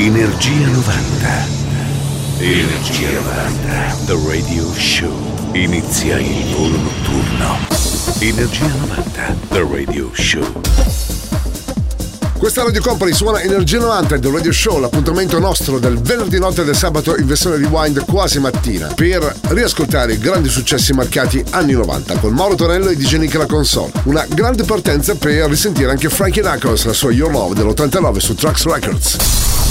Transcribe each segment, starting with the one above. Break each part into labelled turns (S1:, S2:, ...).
S1: Energia 90. Energia 90. The Radio Show. Inizia il volo notturno. Energia 90. The Radio Show.
S2: Questa Radio Company suona Energia 90 del Radio Show, l'appuntamento nostro del venerdì notte e del sabato in versione rewind quasi mattina per riascoltare i grandi successi marcati anni 90 con Mauro Tonello e DJ Nick la console. Una grande partenza per risentire anche Frankie Knuckles, la sua Your Love dell'89 su Trax Records.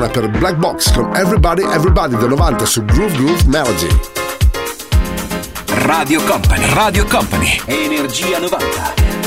S2: Italiana per Black Box con Everybody Everybody del 90 su Groove Groove Melody.
S1: Radio Company. Radio Company. Energia 90.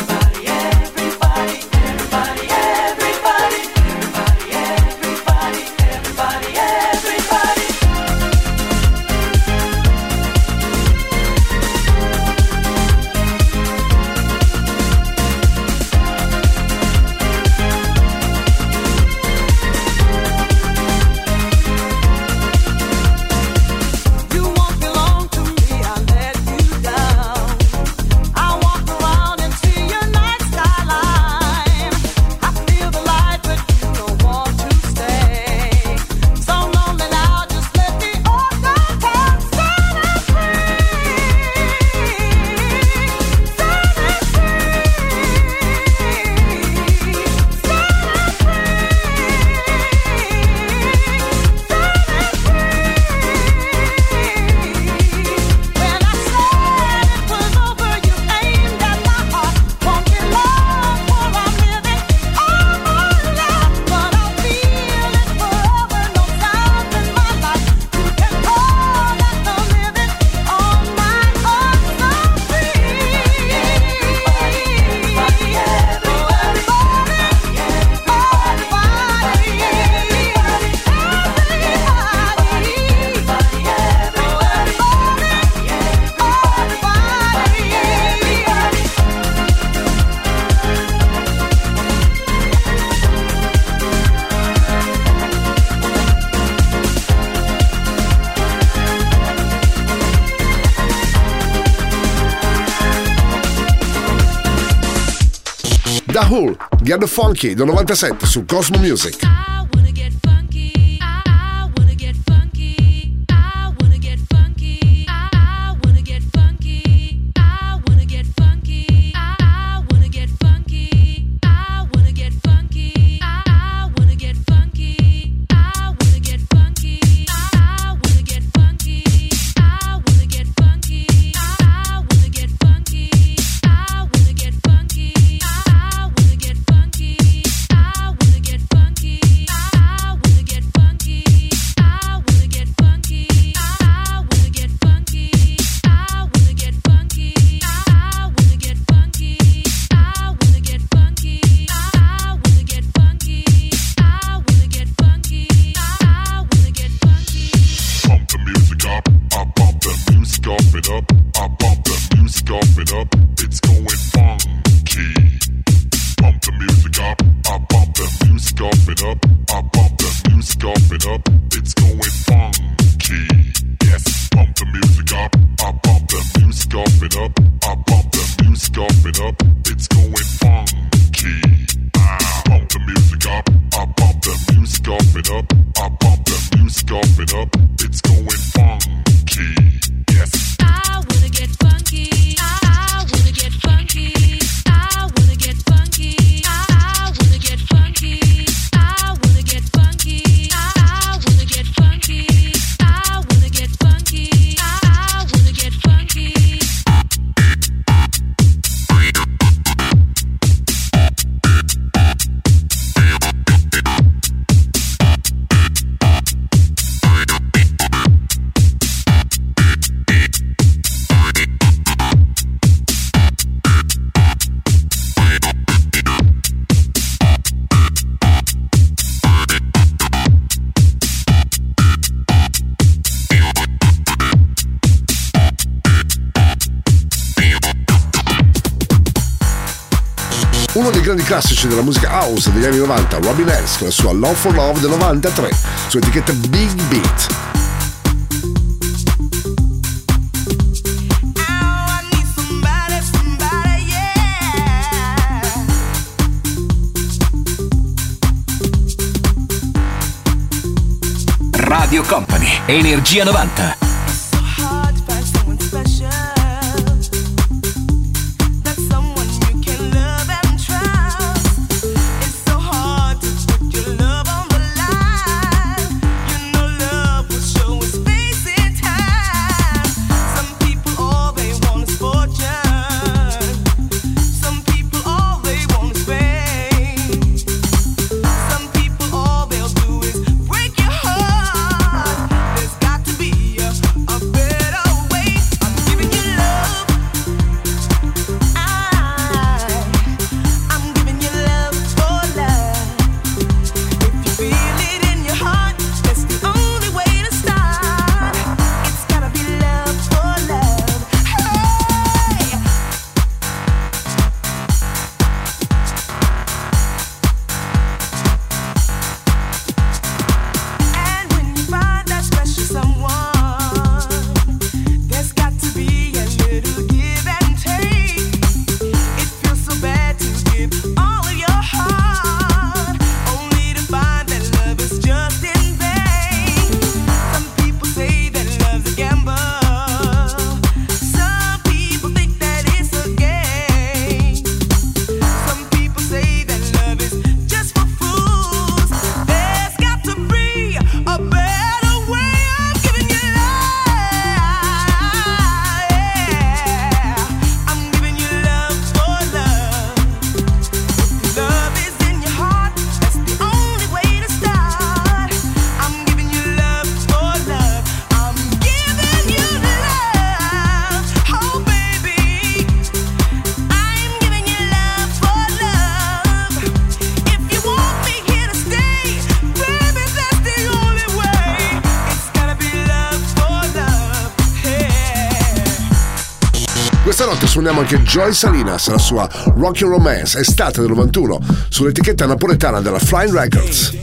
S2: Get Funky del 97 su Cosmo Music. Classici della musica house degli anni 90, Robin S con la sua Love for Love del 93, su etichetta Big Beat.
S3: Radio Company, Energia 90.
S2: Suoniamo anche Joy Salinas, la sua Rocky Romance, estate del 91, sull'etichetta napoletana della Flying Records.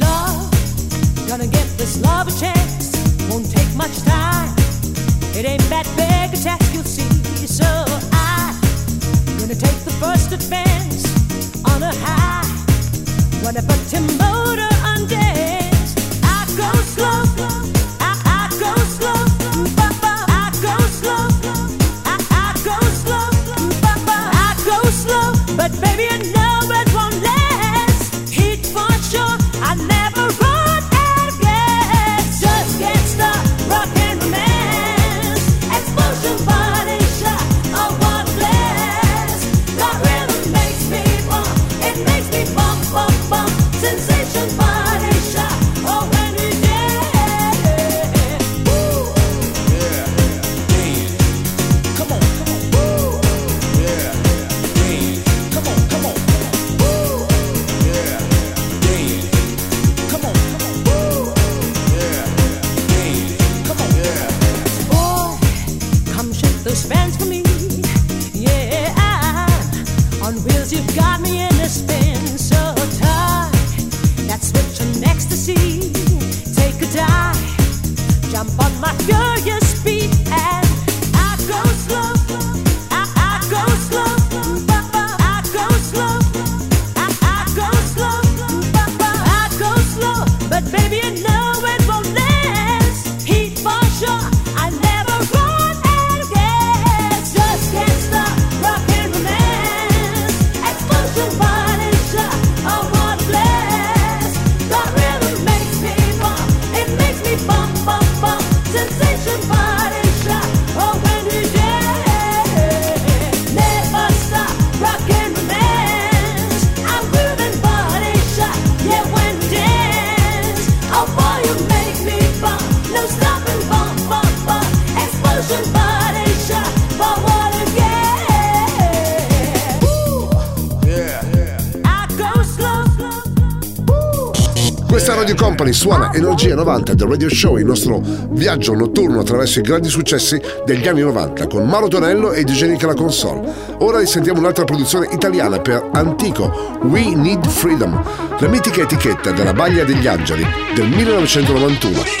S2: Company suona Energia 90 del Radio Show, il nostro viaggio notturno attraverso i grandi successi degli anni 90 con Mauro Tonello e Nick alla console. Ora risentiamo un'altra produzione italiana per Antico, We Need Freedom, la mitica etichetta della Baglia degli Angeli del 1991.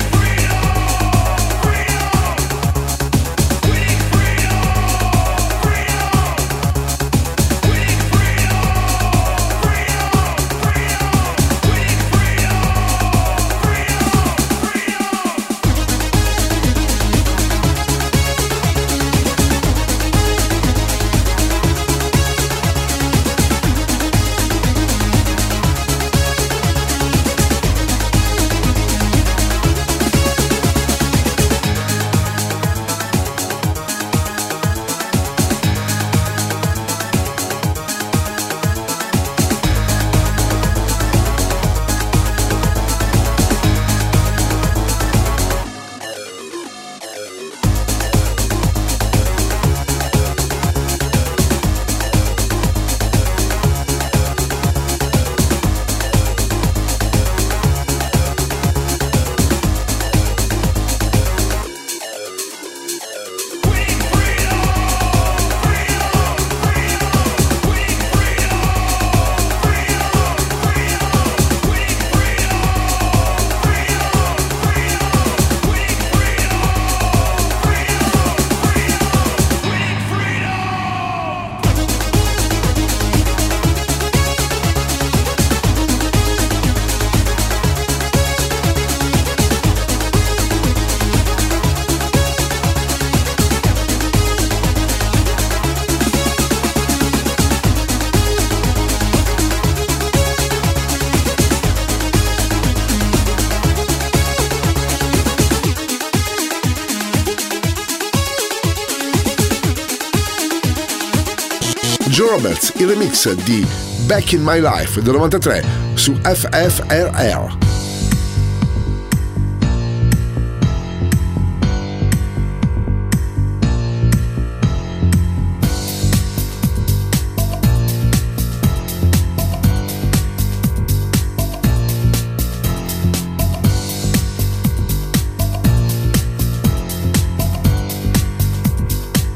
S2: Roberts, il remix di Back in My Life del 93 su FFRR.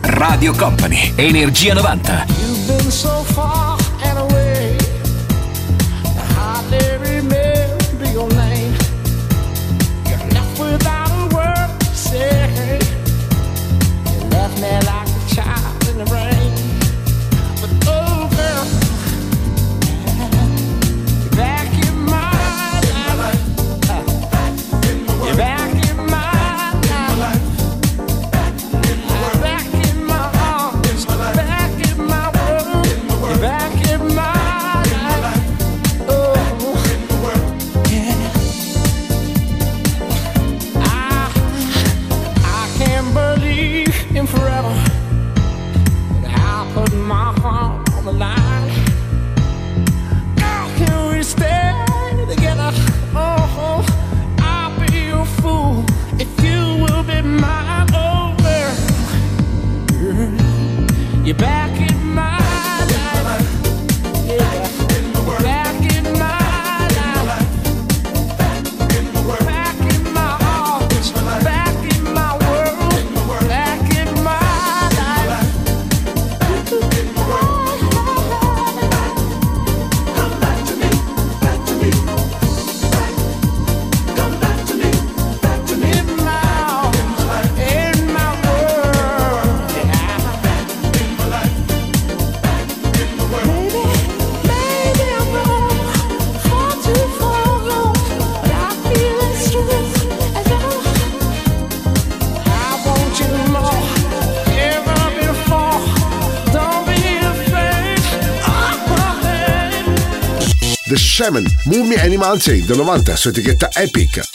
S4: Radio Company, Energia 90. so far
S2: Shaman, Mummy Animal Chain del 90 su etichetta Epic.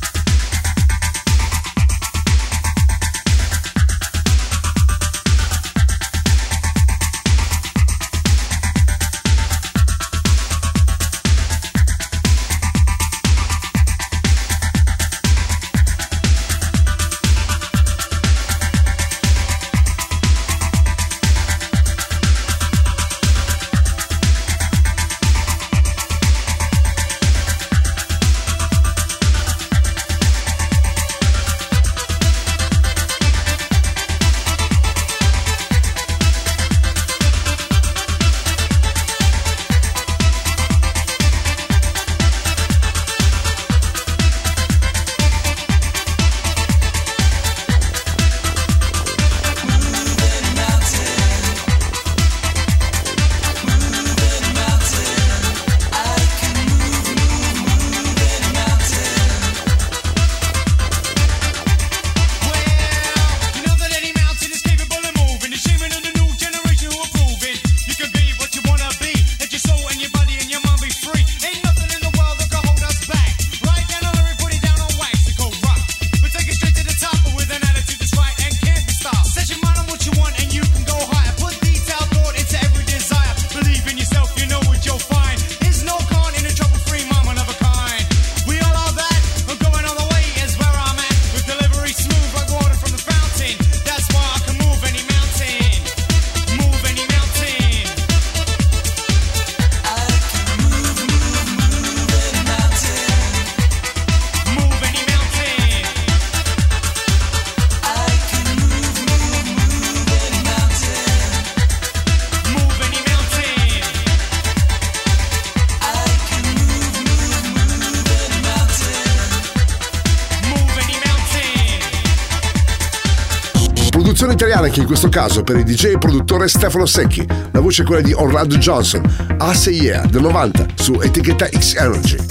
S2: Italiana che in questo caso per il DJ e produttore Stefano Secchi, la voce è quella di Orlando Johnson, Ace Yeah del 90 su etichetta X Energy.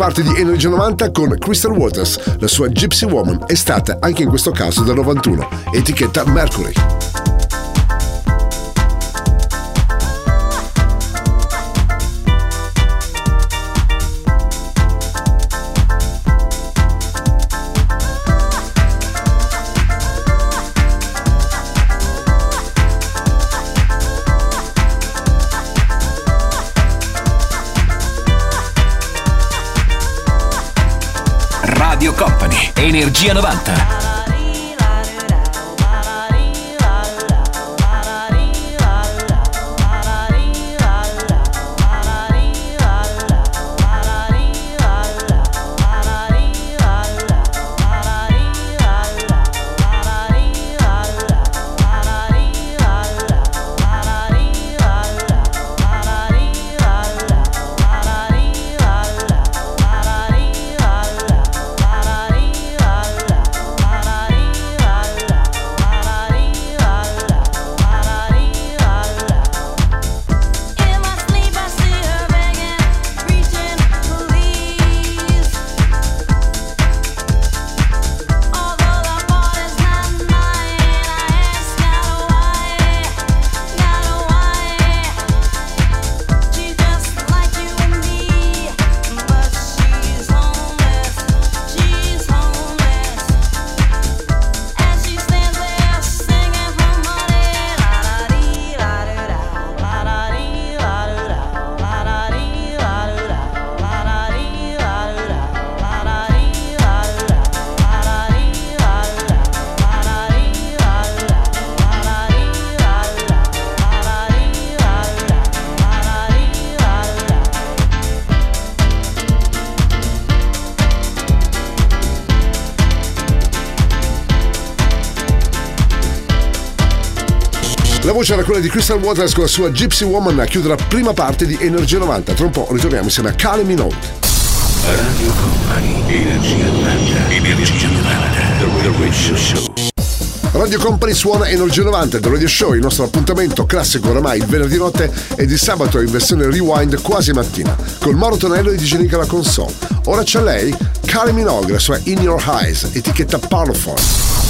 S2: Parte di Energy 90 con Crystal Waters. La sua Gypsy Woman è stata anche in questo caso del 91, etichetta Mercury.
S5: Energia 90.
S2: Voce era quella di Crystal Waters con la sua Gypsy Woman a chiudere la prima parte di Energia 90. Tra un po' ritorniamo insieme a Kale Minogue.
S6: Radio Company, Energia 90, Energia 90, The Radio Show.
S2: Radio Company suona Energia 90 del Radio Show, il nostro appuntamento classico oramai il venerdì notte e di sabato in versione rewind quasi mattina, con Mauro Tonello e DJ Nick alla console. Ora c'è lei, Kale Minogue, la sua In Your Eyes, etichetta Parlophone.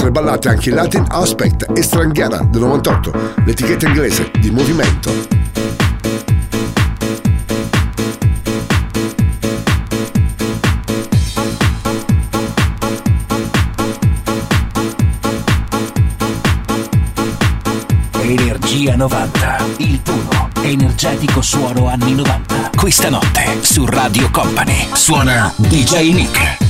S2: Essere ballate anche Latin Aspect e Stranghera del 98, l'etichetta inglese di movimento.
S7: Energia 90, il puro, energetico suono anni 90. Questa notte su Radio Company suona DJ Nick.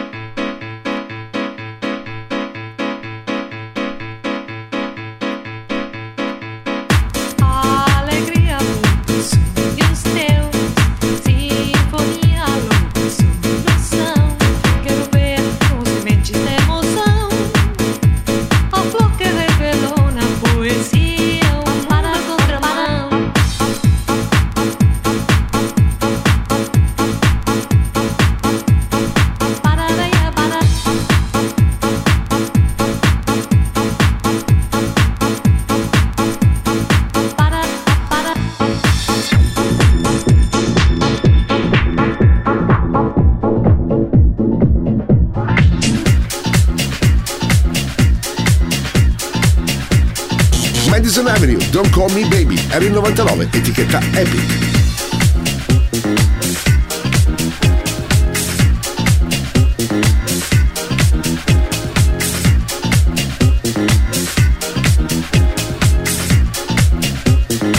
S2: Don't Call Me Baby, era il 99, etichetta Epic.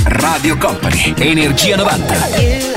S2: Radio
S8: Company, Energia 90.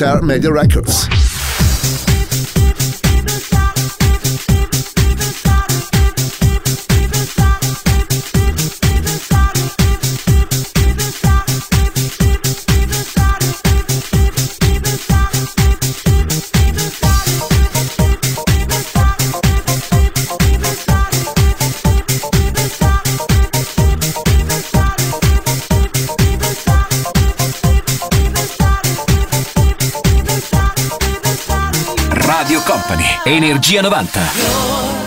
S8: BXR Media Records.
S2: Energia 90.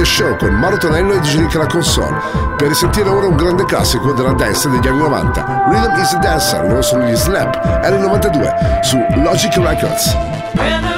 S2: 90 del Radio Show con Mauro Tonello e Giglica la console. Per risentire ora un grande classico della dance degli anni 90, Rhythm is a Dancer, loro sono gli Snap, era il 92 su Logic Records.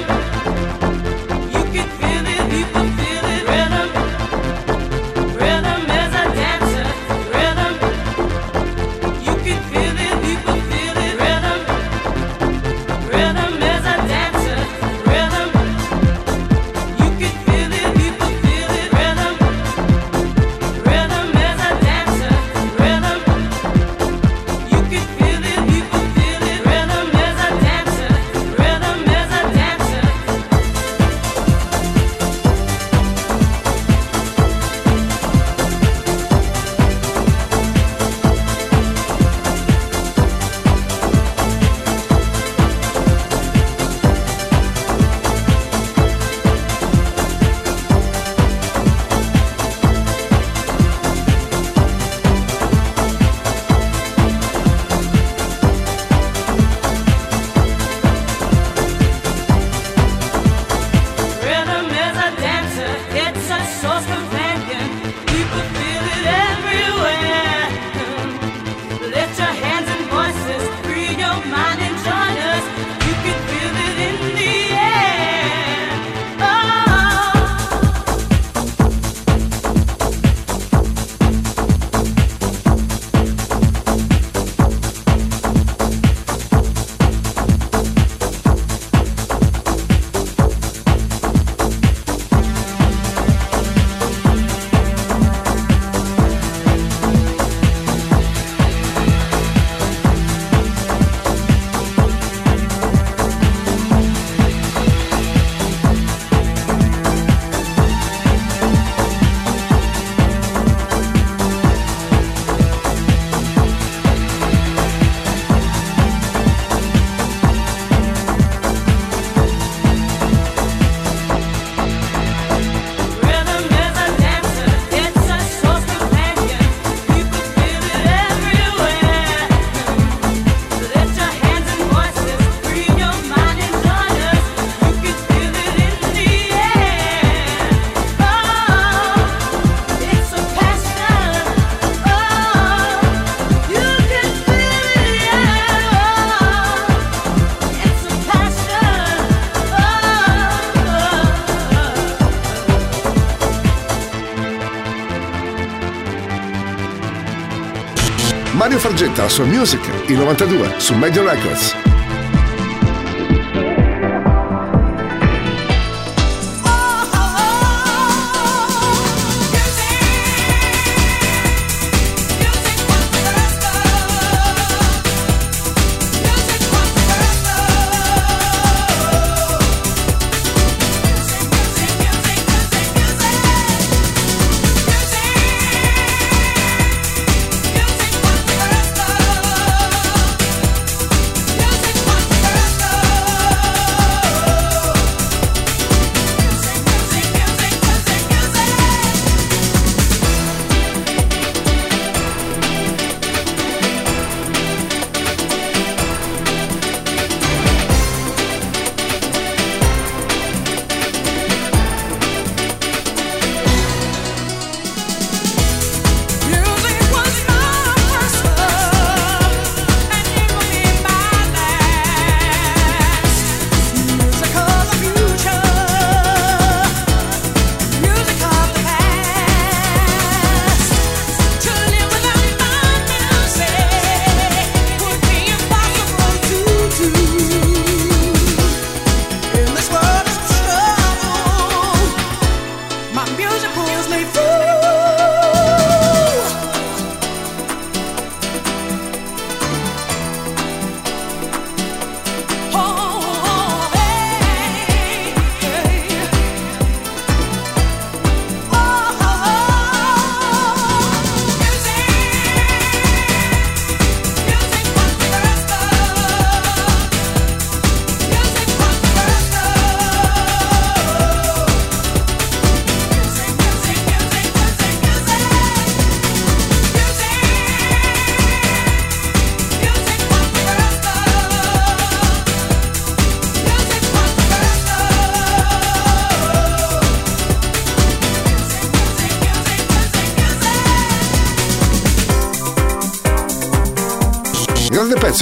S1: Fargetta, la sua music, il 92 su Media Records.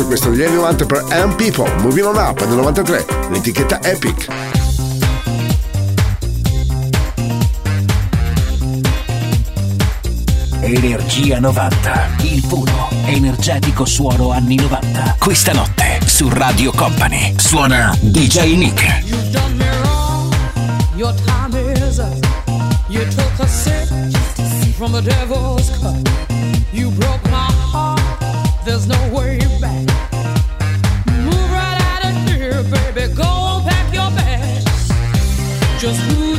S1: Pezzo questo degli anni 90 per M People, Moving On Up nel 93, l'etichetta Epic.
S9: Energia 90, il puro, energetico suono anni 90. Questa notte su Radio Company suona DJ Nick. You done me wrong, your time is up. You took a sip from the devil's cup. You broke there's no way Just who do you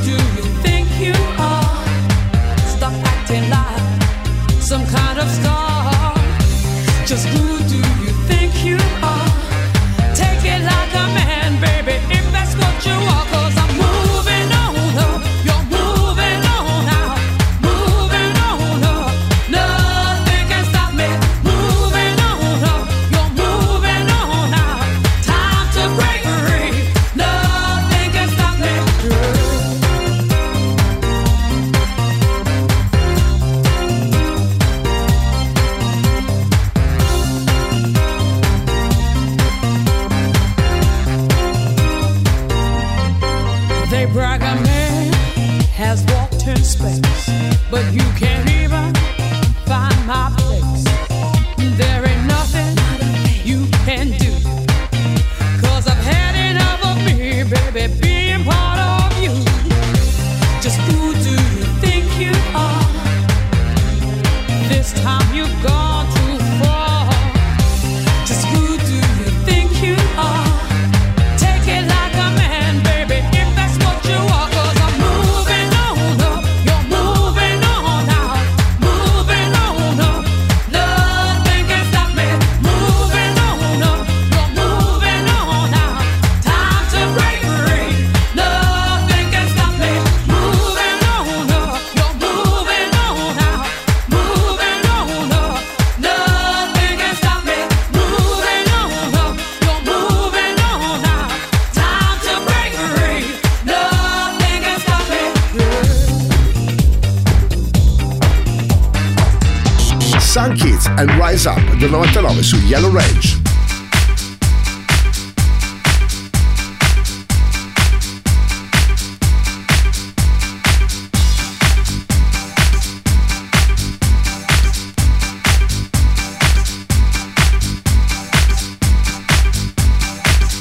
S1: Rise Up del 99 su Yellow Range.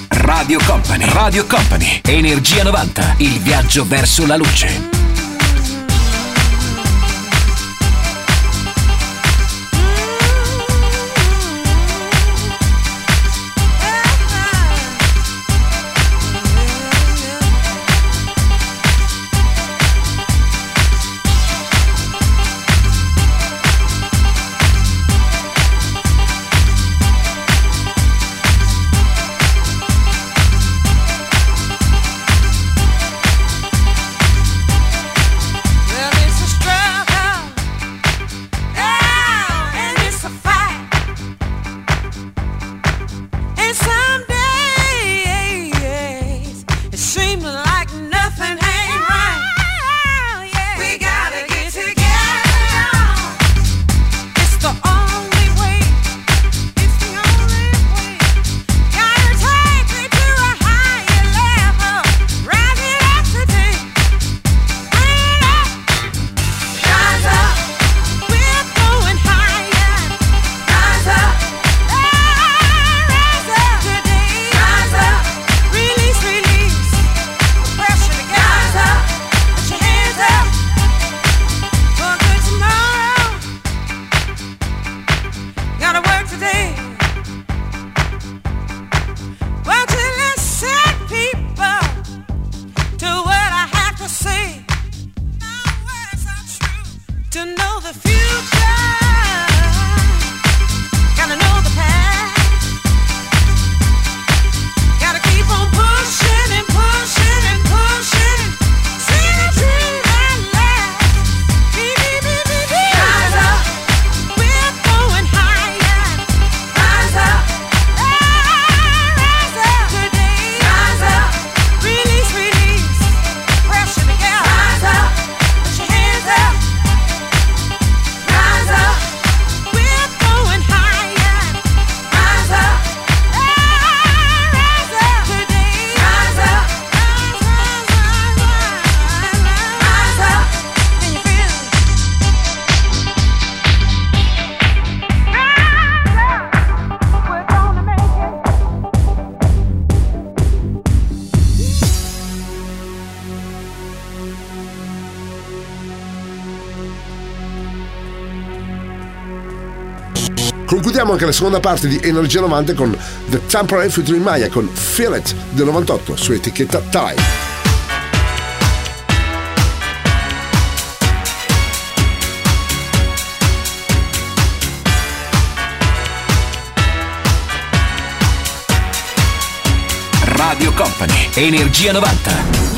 S1: Radio Company, Radio Company, Energia 90, il viaggio verso la luce.
S2: Concludiamo anche la seconda parte di Energia 90 con The Temporary featuring Maya con Feel It del 98 su etichetta Time.
S1: Radio Company, Energia 90.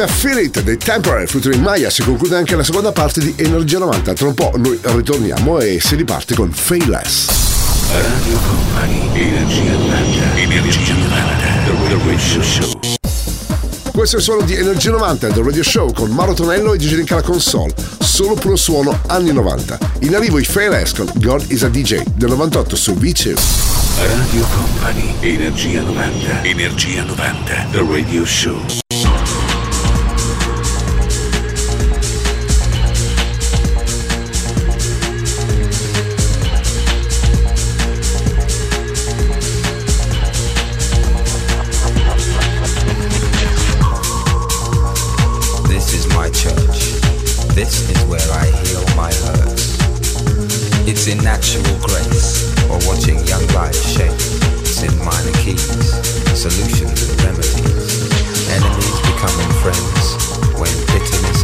S10: Insieme a Feel It dei Temporary featuring Maya si conclude anche la seconda parte di Energia 90. Tra un po' noi ritorniamo e si riparte con Fayless.
S6: Radio Company, Energia 90, Energia 90, The Radio Show.
S10: Questo è il suono di Energia 90 del Radio Show con Mauro Tonello e Gigi Rinca console. Solo puro suono anni 90. In arrivo i Fayless con God is a DJ del 98 su V2.
S6: Radio Company, Energia 90, Energia 90, The Radio Show.
S10: In natural grace or watching young lives shape. In minor keys, solutions and remedies. Enemies becoming friends when bitterness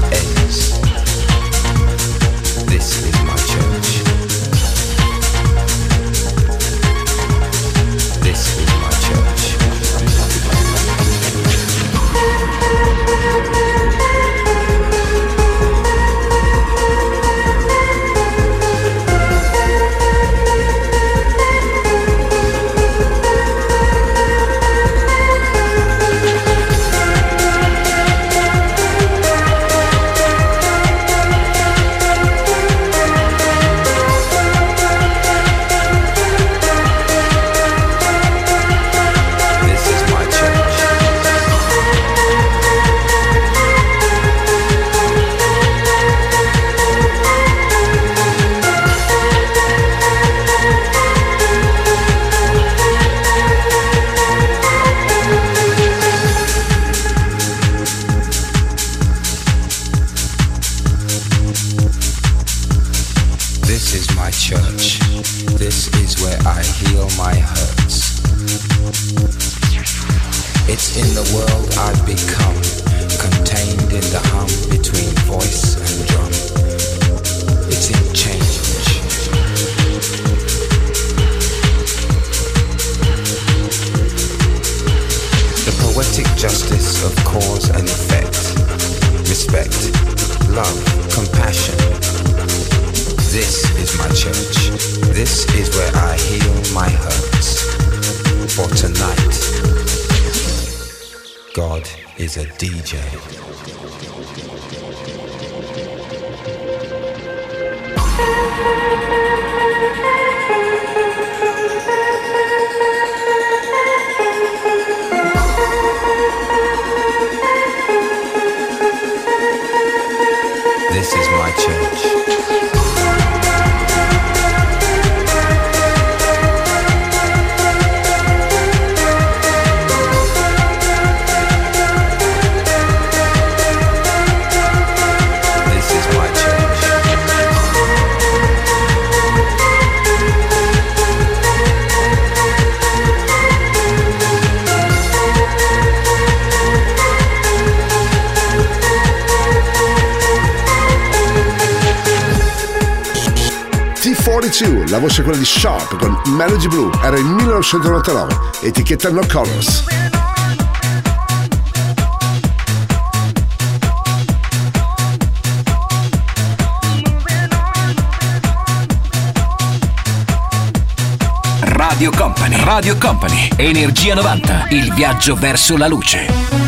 S10: è quella di Sharp con Melody Blue, era il 1999, etichetta No Colors.
S9: Radio Company, Radio Company, Energia 90, il viaggio verso la luce.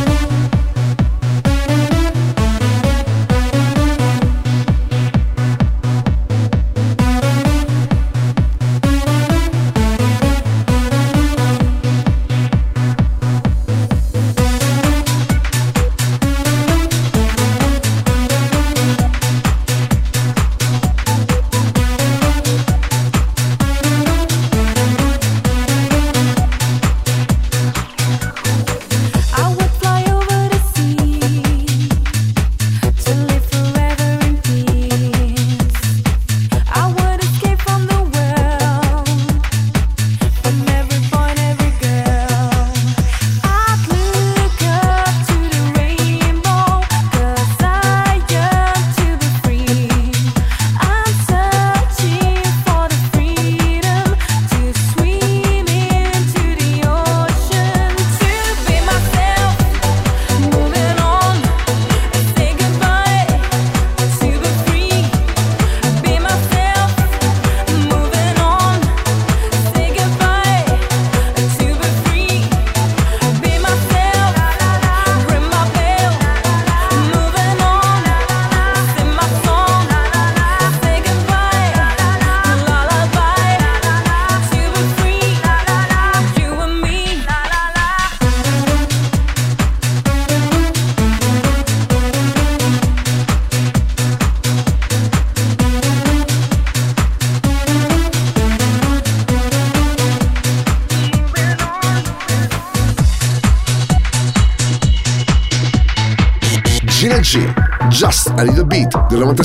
S2: conta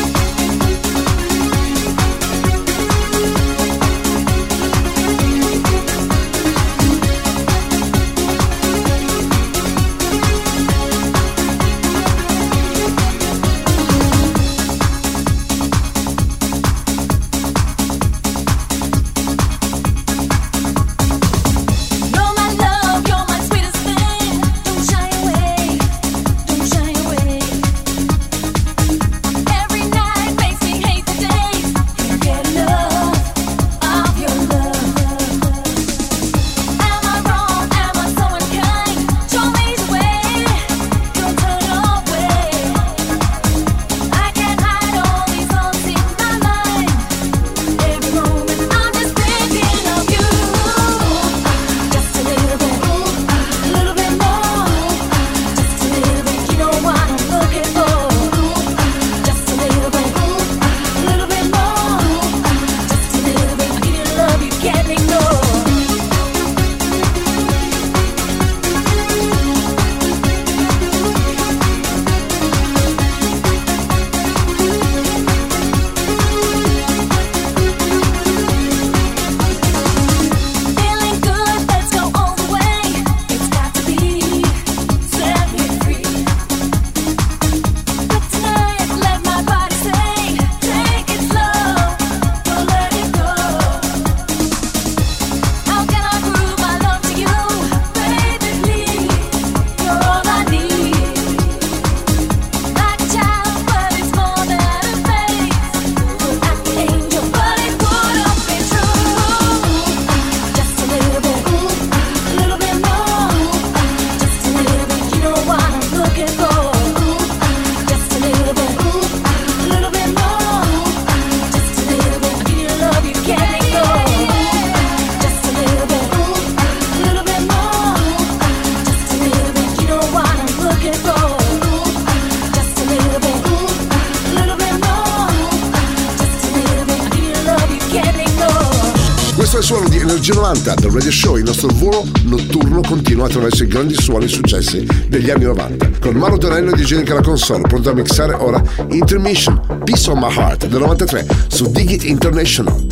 S1: Volo notturno continua attraverso i grandi suoni successi degli anni 90. Con Mauro Tonello DJ Nick alla console, pronto a mixare ora Intermission, Peace on My Heart del 93 su Digit International.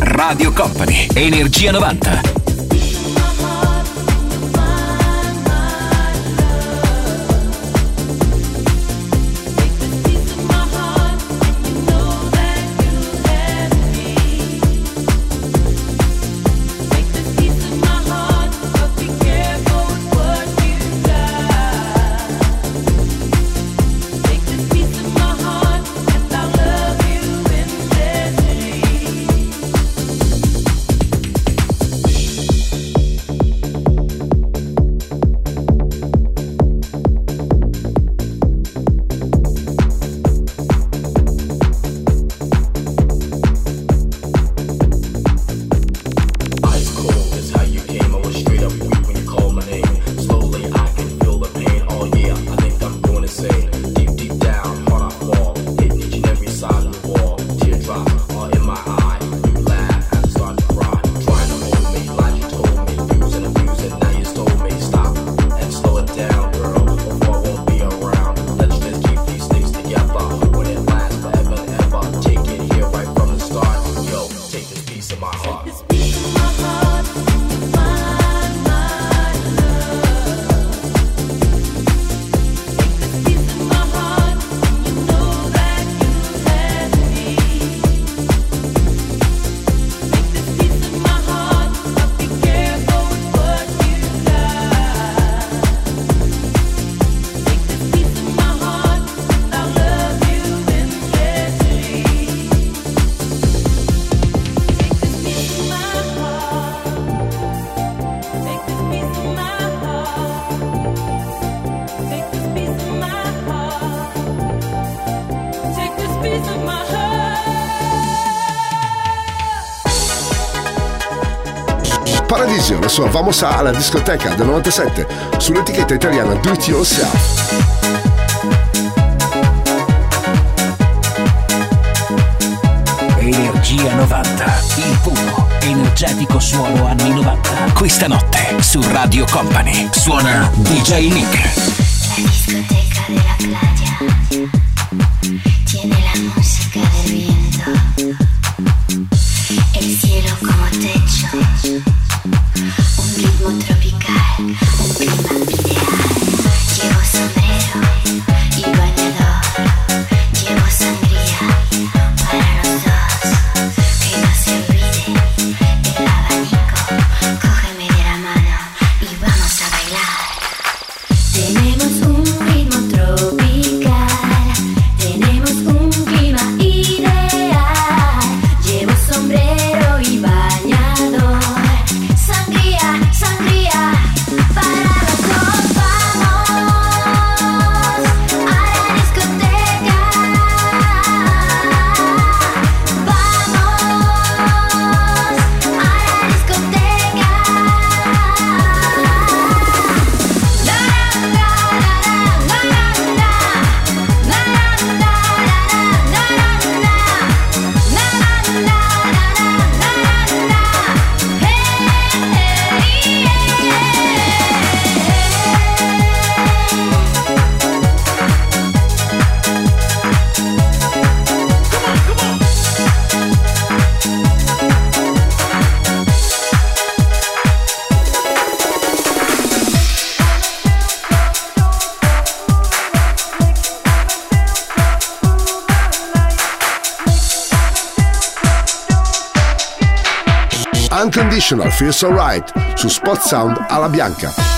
S1: Radio Company, Energia 90.
S2: su Vamos la discoteca del 97 sull'etichetta italiana Do It Yourself.
S3: Energia 90, il puro, energetico suono anni 90. Questa notte su Radio Company suona DJ Nick.
S2: International Feels Alright su Spot Sound alla Bianca.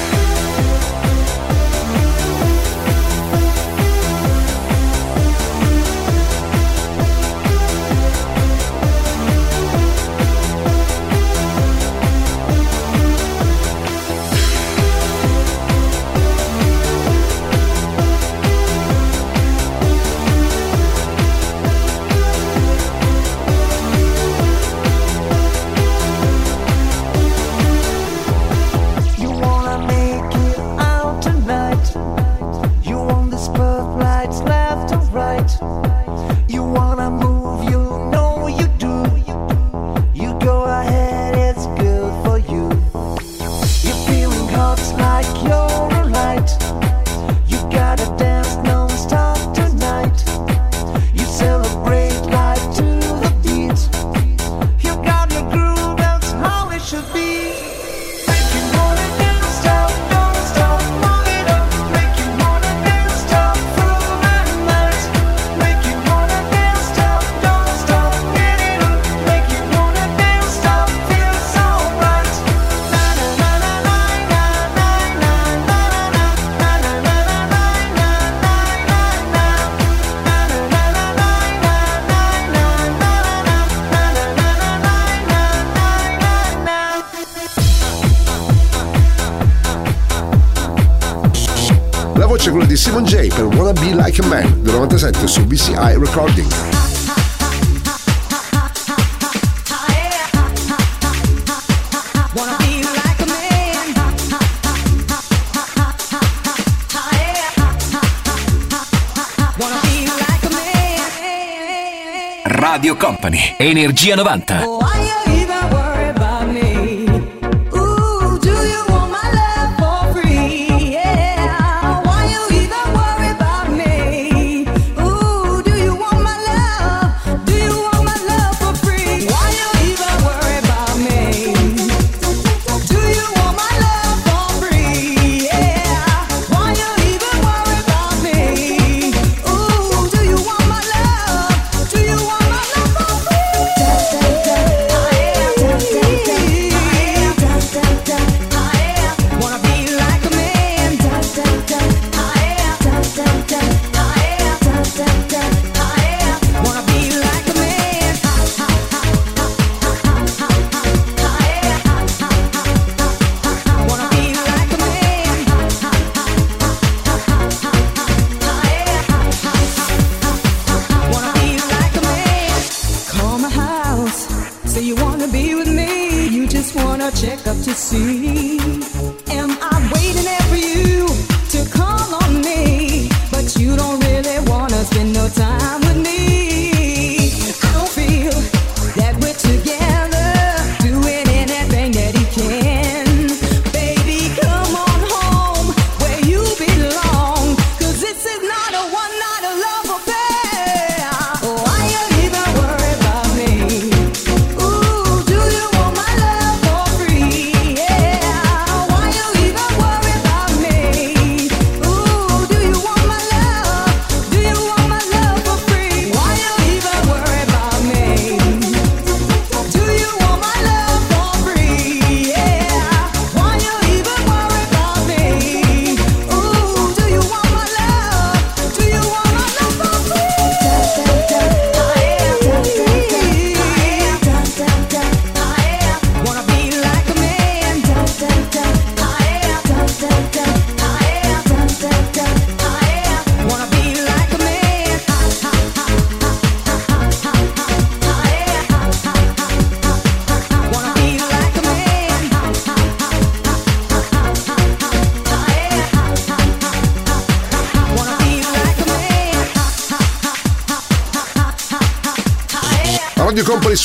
S2: Simon J per Wanna Be Like a Man del 97 su BCI Recording.
S1: Radio Company, Energia 90.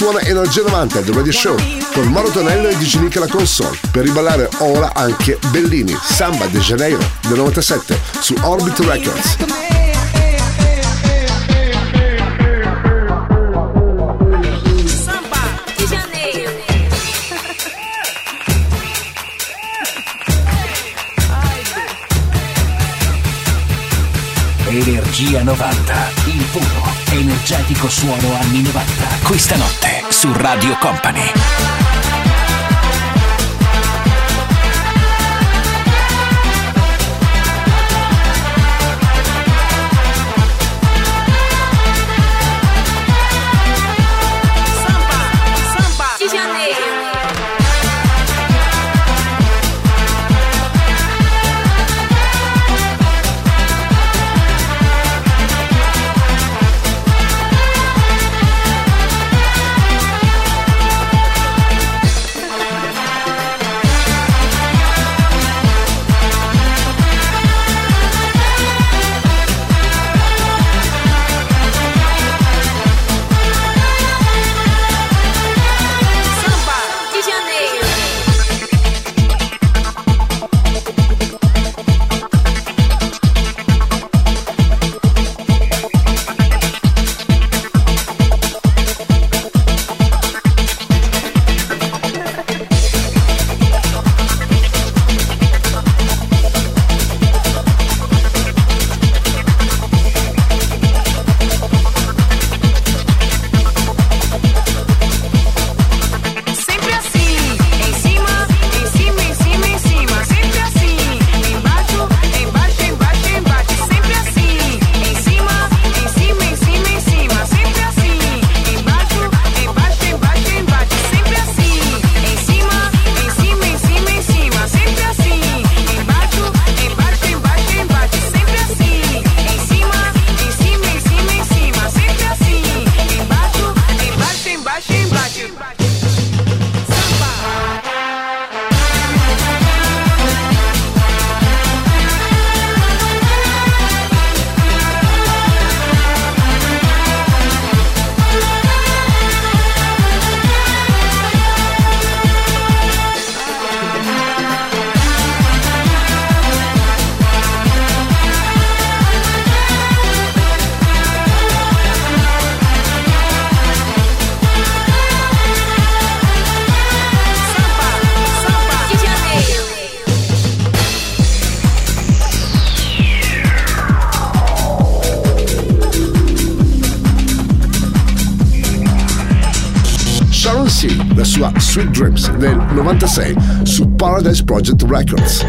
S2: suona Energia 90 The Radio Show con Mauro Tonello e DJ Nick alla console per riballare ora anche Bellini Samba de Janeiro del 97 su Orbit Records.
S1: Energia 90, il puro energetico suono anni 90, questa notte su Radio Company.
S2: 96 su Paradise Project Records.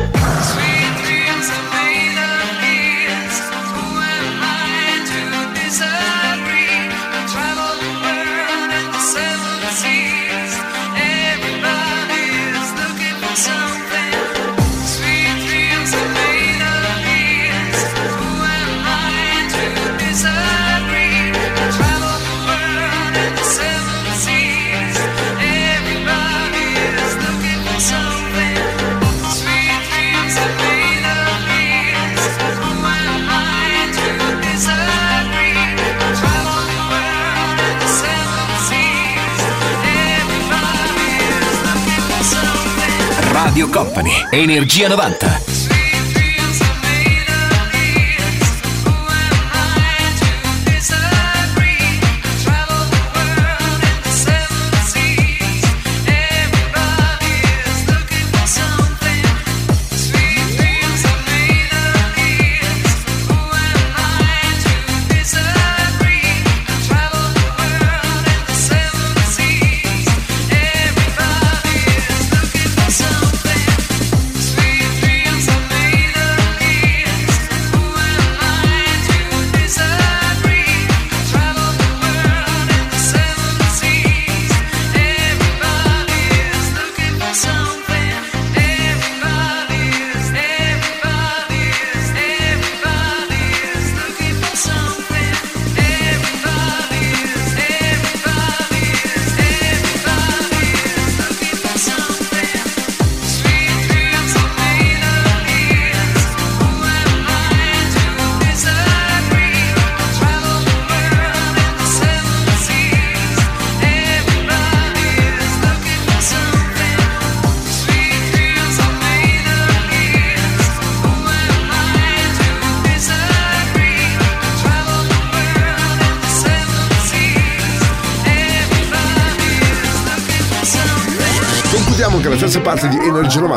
S11: Energia 90.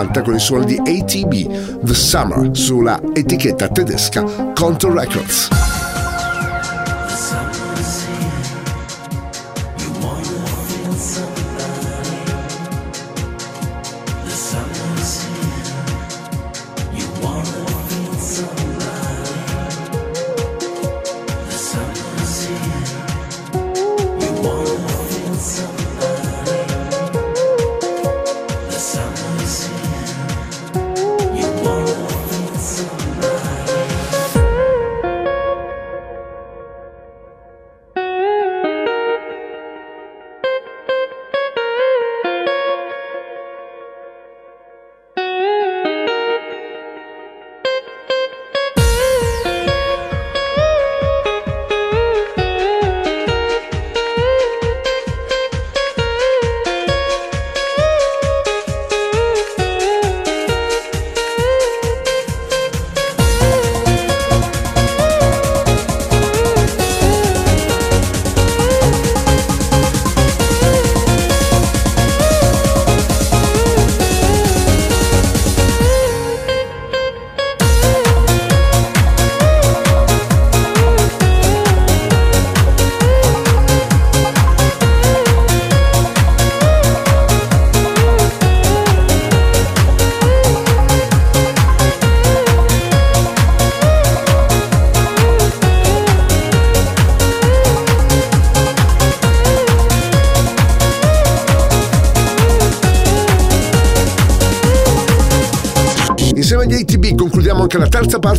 S11: 90 con i suoni di ATB The Summer sulla etichetta tedesca Contour Records.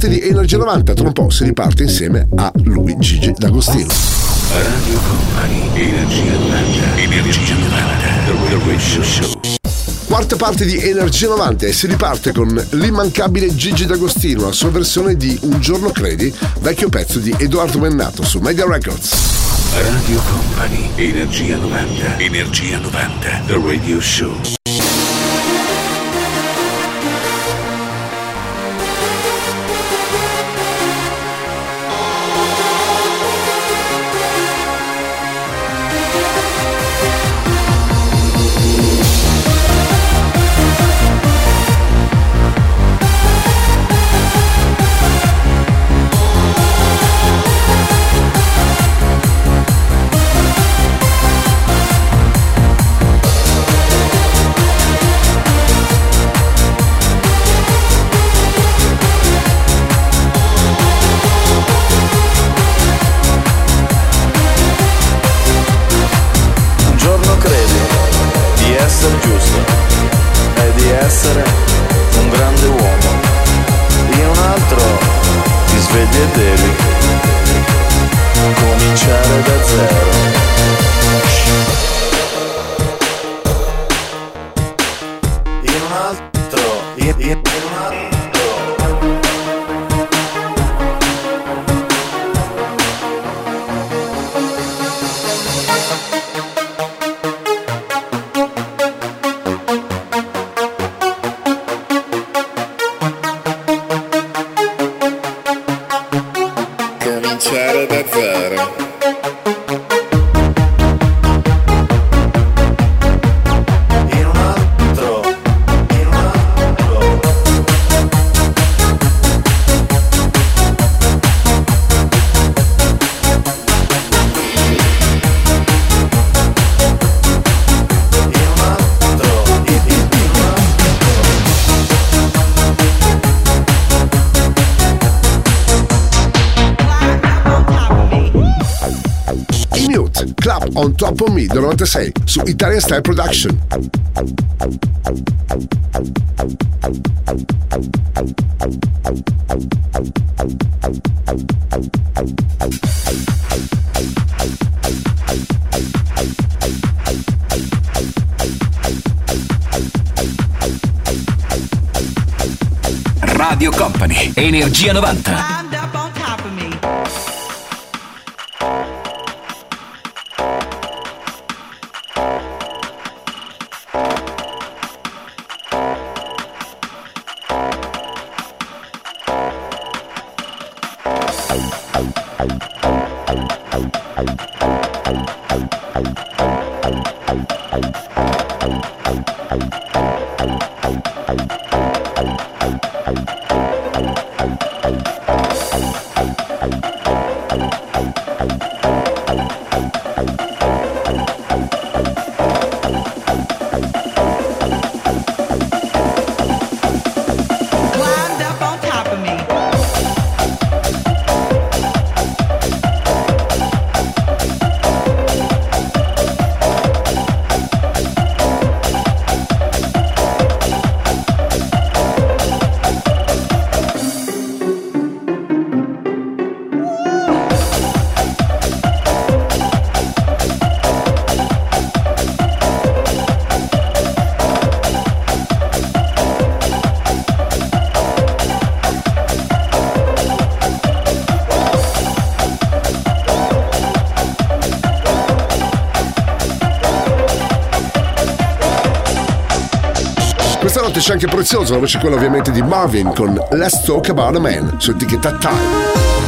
S11: Parte di Energy 90. Tra un po' si riparte insieme a lui, Gigi D'Agostino.
S6: Radio Company, Energia 90. Energia 90. The Radio Show.
S2: Quarta parte di Energia 90 e si riparte con l'immancabile Gigi D'Agostino, la sua versione di Un giorno credi, vecchio pezzo di Edoardo Mennato su Media Records.
S6: Radio Company, Energia 90. Energia 90. The Radio Show.
S2: 1996 su Italian Style Production.
S12: Radio Company, Energia 90.
S2: anche Prezioso, la voce quella ovviamente di Marvin con Let's Talk About a Man su etichetta Time.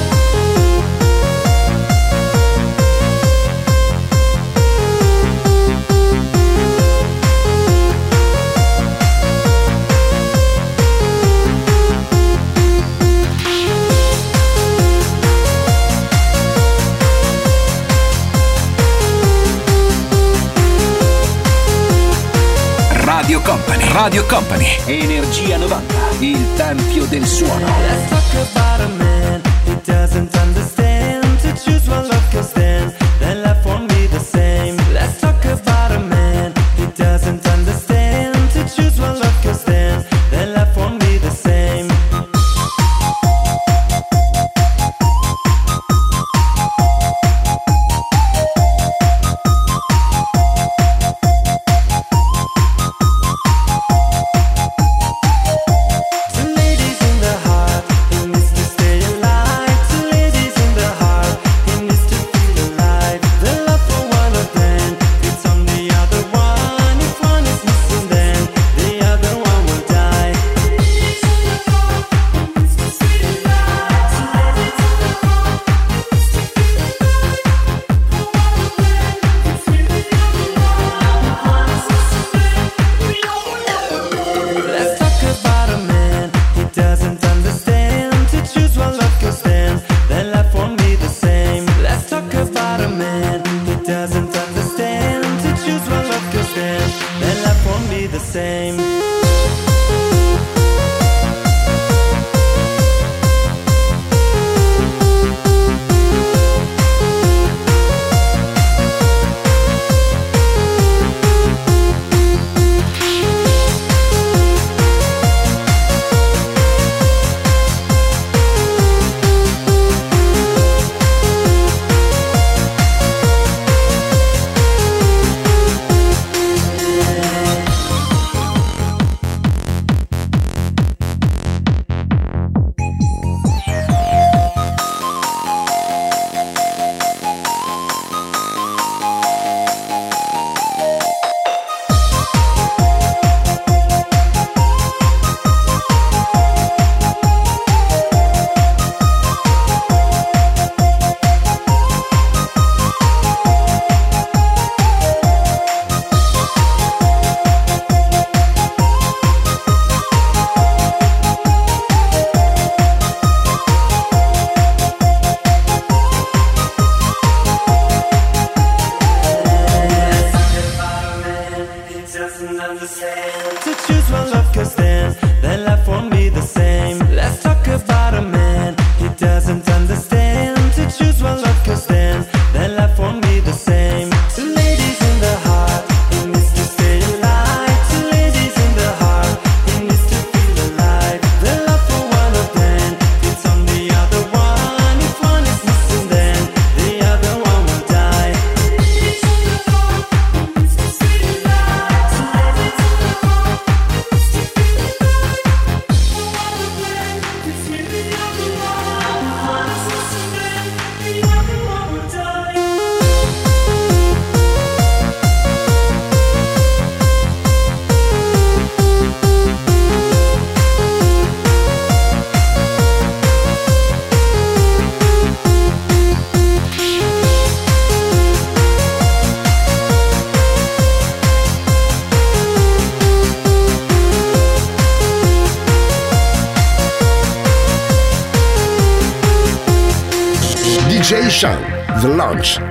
S12: Radio Company. Energia 90, il tempio del suono.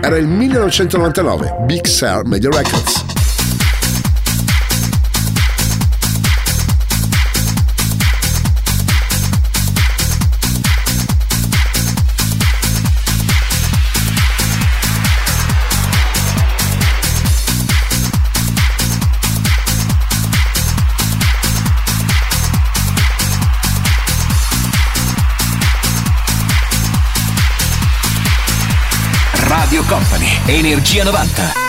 S2: Era il 1999, Big Sur Media Records.
S9: Energia 90.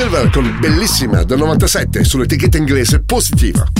S2: Quicksilver con bellissima del 97 sull'etichetta inglese positiva.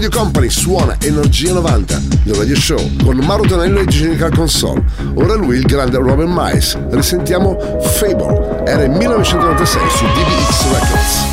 S2: Radio Company, suona Energia 90 del Radio Show con Mauro Tonello e Genica al console. Ora lui il grande Robin Miles. Risentiamo Fable. Era il 1996 su DBX Records.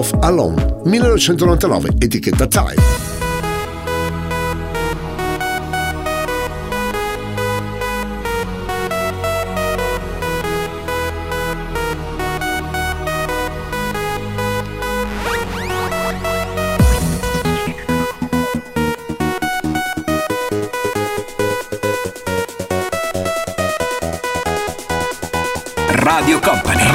S2: Of Alone, 1999, etichetta Time.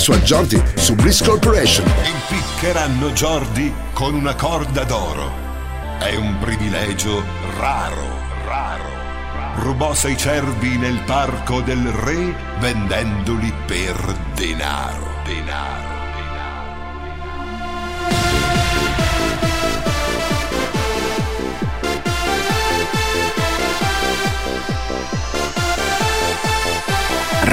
S2: Sua Jordi su Bliss Corporation.
S13: Impiccheranno Jordi con una corda d'oro. È un privilegio raro, raro. Rubò sei cervi nel parco del re vendendoli per denaro, denaro.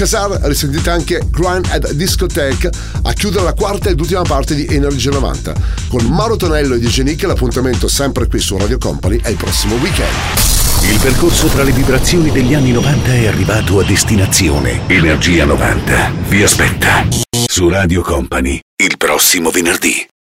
S2: Alcazar, risentite anche Grind at Discotheque a chiudere la quarta ed ultima parte di Energia 90. Con Mauro Tonello e DJ Nick l'appuntamento sempre qui su Radio Company è il prossimo weekend.
S6: Il percorso tra le vibrazioni degli anni 90 è arrivato a destinazione. Energia 90 vi aspetta su Radio Company il prossimo venerdì.